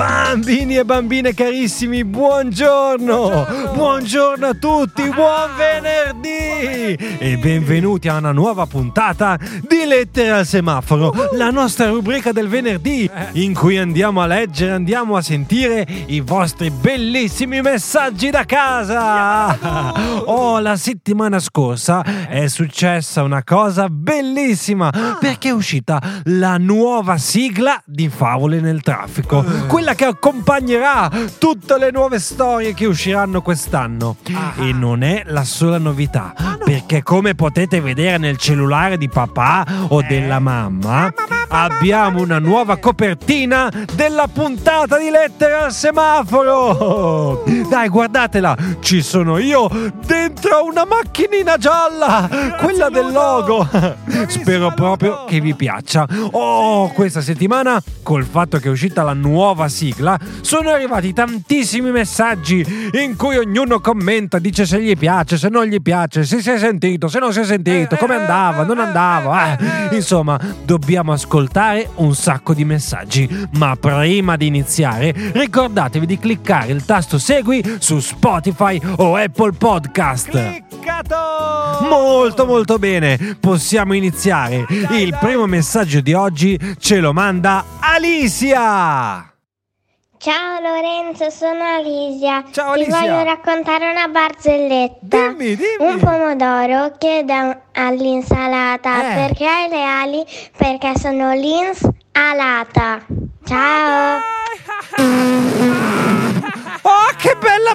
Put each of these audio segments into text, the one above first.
Bambini e bambine carissimi, buongiorno! Buongiorno, buongiorno a tutti, buon venerdì! E benvenuti a una nuova puntata di Lettere al semaforo, la nostra rubrica del venerdì in cui andiamo a leggere, andiamo a sentire i vostri bellissimi messaggi da casa! Oh, la settimana scorsa è successa una cosa bellissima perché è uscita la nuova sigla di Favole nel traffico, quella che accompagnerà tutte le nuove storie che usciranno quest'anno. E non è la sola novità, perché come potete vedere nel cellulare di papà o della mamma, abbiamo una nuova copertina della puntata di lettere al semaforo. Dai, guardatela, ci sono io dentro una macchinina gialla, quella del logo. Spero proprio che vi piaccia. Oh, questa settimana, col fatto che è uscita la nuova sigla, sono arrivati tantissimi messaggi in cui ognuno commenta, dice se gli piace, se non gli piace, se si è sentito, se non si è sentito, come andava, non andava. Eh, insomma, dobbiamo ascoltare un sacco di messaggi. Ma prima di iniziare, ricordatevi di cliccare il tasto segui su Spotify o Apple Podcast. Cliccato! Molto molto bene, possiamo iniziare. Il primo messaggio di oggi ce lo manda Alicia. Ciao Lorenzo, sono Alisia. Ciao, Ti Alisia. voglio raccontare una barzelletta. Dimmi, dimmi. Un pomodoro chiede all'insalata Eh. perché hai le ali? Perché sono l'insalata. Ciao. Oh, che bella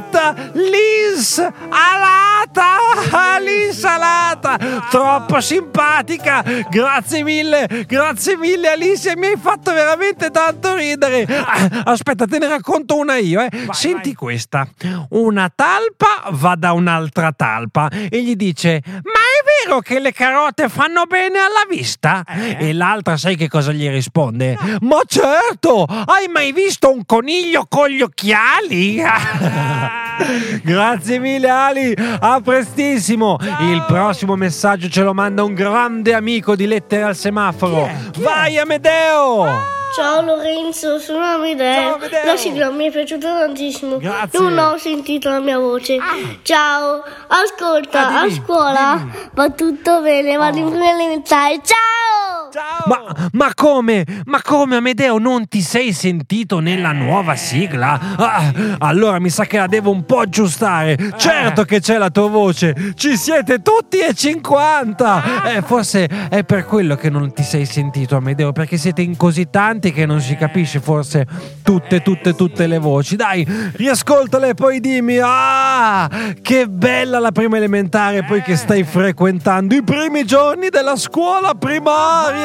barzelletta! L'ins alata! L'insalata! Troppo simpatica! Grazie mille! Grazie mille Alicia, mi hai fatto veramente tanto ridere! Ah, Aspetta, te ne racconto una io, eh. Senti questa. Una talpa va da un'altra talpa e gli dice: Ma vero che le carote fanno bene alla vista? E l'altra sai che cosa gli risponde? Ma certo! Hai mai visto un coniglio con gli occhiali? Grazie mille Ali, a prestissimo. Il prossimo messaggio ce lo manda un grande amico di Lettere al semaforo. Vai Amedeo! Ciao Lorenzo, sono Amedeo. Amedeo. La sigla mi è piaciuta tantissimo. Grazie. Non ho sentito la mia voce. Ciao, ascolta, Ah, a scuola dimmi. va tutto bene, vado in prima elementare. Ciao! Ciao! Ma, ma come? Ma come Amedeo non ti sei sentito nella nuova sigla? Ah, allora mi sa che la devo un po' aggiustare. Certo che c'è la tua voce. Ci siete tutti e 50. Eh, forse è per quello che non ti sei sentito Amedeo, perché siete in così tanti che non si capisce forse tutte, tutte, tutte le voci. Dai, riascoltale e poi dimmi. Ah, che bella la prima elementare, poi che stai frequentando i primi giorni della scuola primaria.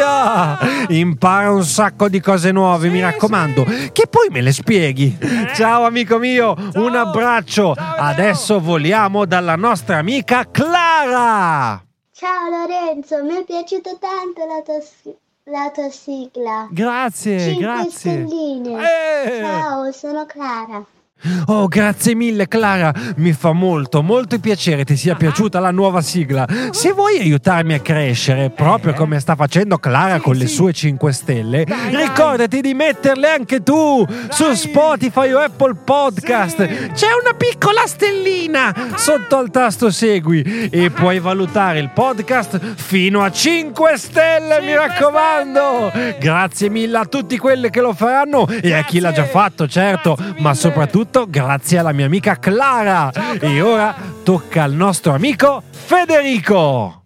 Impara un sacco di cose nuove, mi raccomando, che poi me le spieghi. Ciao amico mio, un abbraccio. Adesso voliamo dalla nostra amica Clara. Ciao Lorenzo, mi è piaciuta tanto la tua, la tua sigla. Grazie, Cinque grazie. stelline. Eh. Ciao, sono Clara. Oh, grazie mille Clara, mi fa molto, molto piacere. Ti sia piaciuta la nuova sigla. Se vuoi aiutarmi a crescere, proprio come sta facendo Clara con le sue 5 stelle, ricordati di metterle anche tu su Spotify o Apple Podcast. C'è una piccola stellina sotto al tasto segui. E puoi valutare il podcast fino a 5 stelle, mi raccomando. Grazie mille a tutti quelli che lo faranno e a chi l'ha già fatto, certo, ma soprattutto grazie alla mia amica Clara. E ora tocca al nostro amico Federico.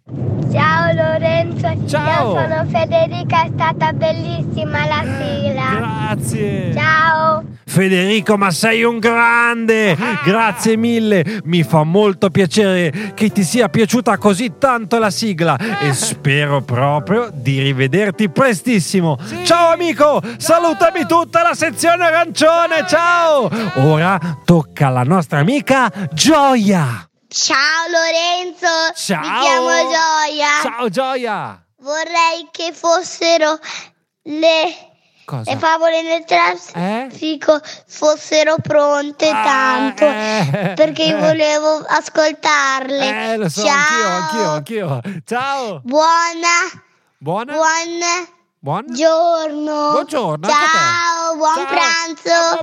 Ciao Lorenzo, Ciao. io sono Federica, è stata bellissima la sigla. Grazie. Ciao. Federico, ma sei un grande! Grazie mille! Mi fa molto piacere che ti sia piaciuta così tanto la sigla e spero proprio di rivederti prestissimo. Ciao amico! Salutami tutta la sezione arancione! Ciao! Ora tocca alla nostra amica Gioia! Ciao Lorenzo, Ciao! mi chiamo Gioia. Ciao Gioia! Vorrei che fossero le, Cosa? le favole nel traffico fossero pronte Ah, tanto eh, perché eh. volevo ascoltarle. Eh, lo so, Ciao. anch'io, anch'io, anch'io. Ciao! Buona, Buona? buon Buon? giorno. Buongiorno. Ciao. Ciao, buon pranzo.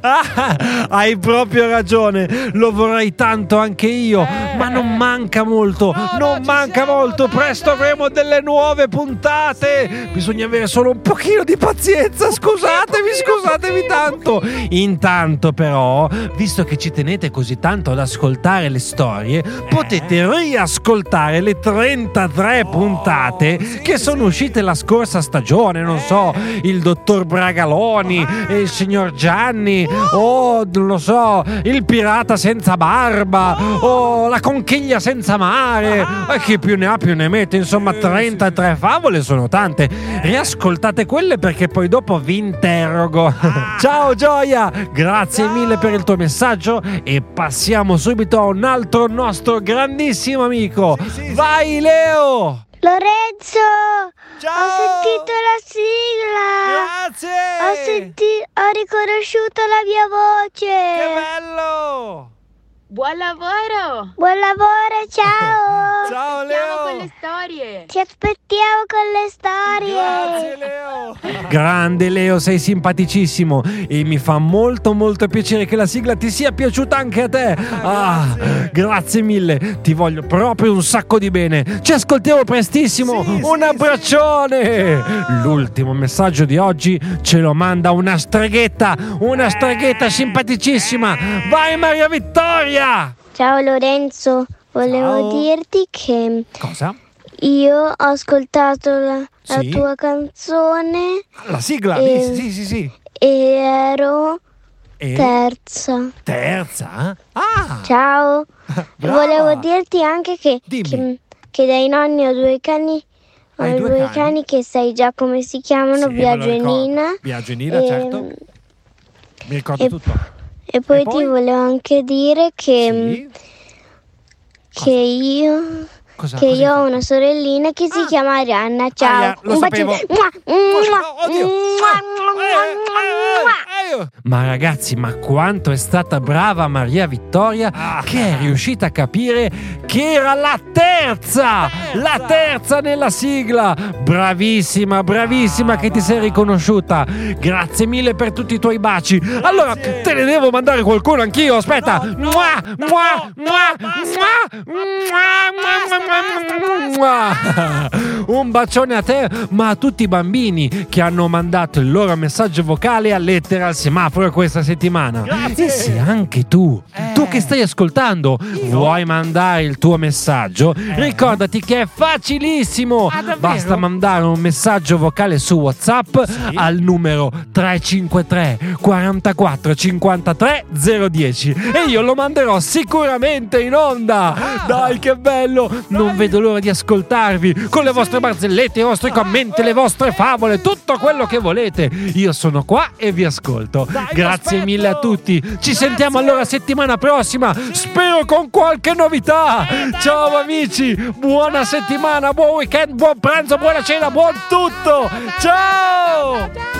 Ah, hai proprio ragione, lo vorrei tanto anche io, ma non manca molto, non manca molto, presto avremo delle nuove puntate. Bisogna avere solo un pochino di pazienza, scusatemi, scusatemi tanto. Intanto però, visto che ci tenete così tanto ad ascoltare le storie, potete riascoltare le 33 puntate che sono uscite la scorsa stagione, non so, il dottor Bragaloni, il signor Gianni, o non lo so, il pirata senza barba, o la conchiglia senza mare, e chi più ne ha più ne mette, insomma 33 favole sono tante. Riascoltate quelle perché poi dopo vi interrogo. Ciao Gioia, grazie mille per il tuo messaggio e passiamo subito a un altro nostro grandissimo amico. Vai Leo! Lorenzo, Ciao. ho sentito la sigla. Grazie. Ho, senti- ho riconosciuto la mia voce. Che bello. Buon lavoro! Buon lavoro, ciao. Ciao Leo. Le storie! Ti aspettiamo con le storie. Grazie Leo. Grande Leo, sei simpaticissimo e mi fa molto molto piacere che la sigla ti sia piaciuta anche a te. Ah, grazie mille, ti voglio proprio un sacco di bene. Ci ascoltiamo prestissimo. Sì, un sì, abbraccione. L'ultimo messaggio di oggi ce lo manda una streghetta, una streghetta simpaticissima. Vai Maria Vittoria. Ciao Lorenzo, volevo Ciao. dirti che Cosa? io ho ascoltato la, la Sì? tua canzone La sigla? Eh. Sì, sì, sì. e ero E terza. terza? Ah! Ciao. Brava. Volevo dirti anche che, Dimmi. che, che dai nonni ho due cani. Ho Hai due, due cani? che sai già come si chiamano, Sì, me lo Biagio e ricordo. Nina. Biagio e Nina, certo. Mi ricordo e- tutto. E poi, E poi? ti volevo anche dire che, Sì? Che io, Cosa, che cosa io ho una sorellina che si Ah. chiama Arianna. Ciao. Aria, Un sapevo. bacino. Mua, mua, mua, mua, mua. Ma ragazzi, ma quanto è stata brava Maria Vittoria Ah. che è riuscita a capire che era la terza, la terza nella sigla. Bravissima, bravissima che ti sei riconosciuta. Grazie mille per tutti i tuoi baci. Allora, te ne devo mandare qualcuno anch'io. Aspetta. Mua. Un bacione a te, ma a tutti i bambini che hanno mandato il loro messaggio vocale a lettera al semaforo questa settimana. Grazie. E se anche tu, tu che stai ascoltando, vuoi mandare il tuo messaggio, ricordati che è facilissimo. davvero? Basta mandare un messaggio vocale su WhatsApp al numero 353 44 53 010 e io lo manderò sicuramente in onda. Dai, che bello! Non vedo l'ora di ascoltarvi con le vostre barzellette, i vostri commenti, le vostre favole, tutto quello che volete. Io sono qua e vi ascolto. Dai, Grazie mille a tutti. Ci sentiamo allora settimana prossima. Spero con qualche novità. Ciao amici, buona settimana, buon weekend, buon pranzo, buona cena, buon tutto. Ciao!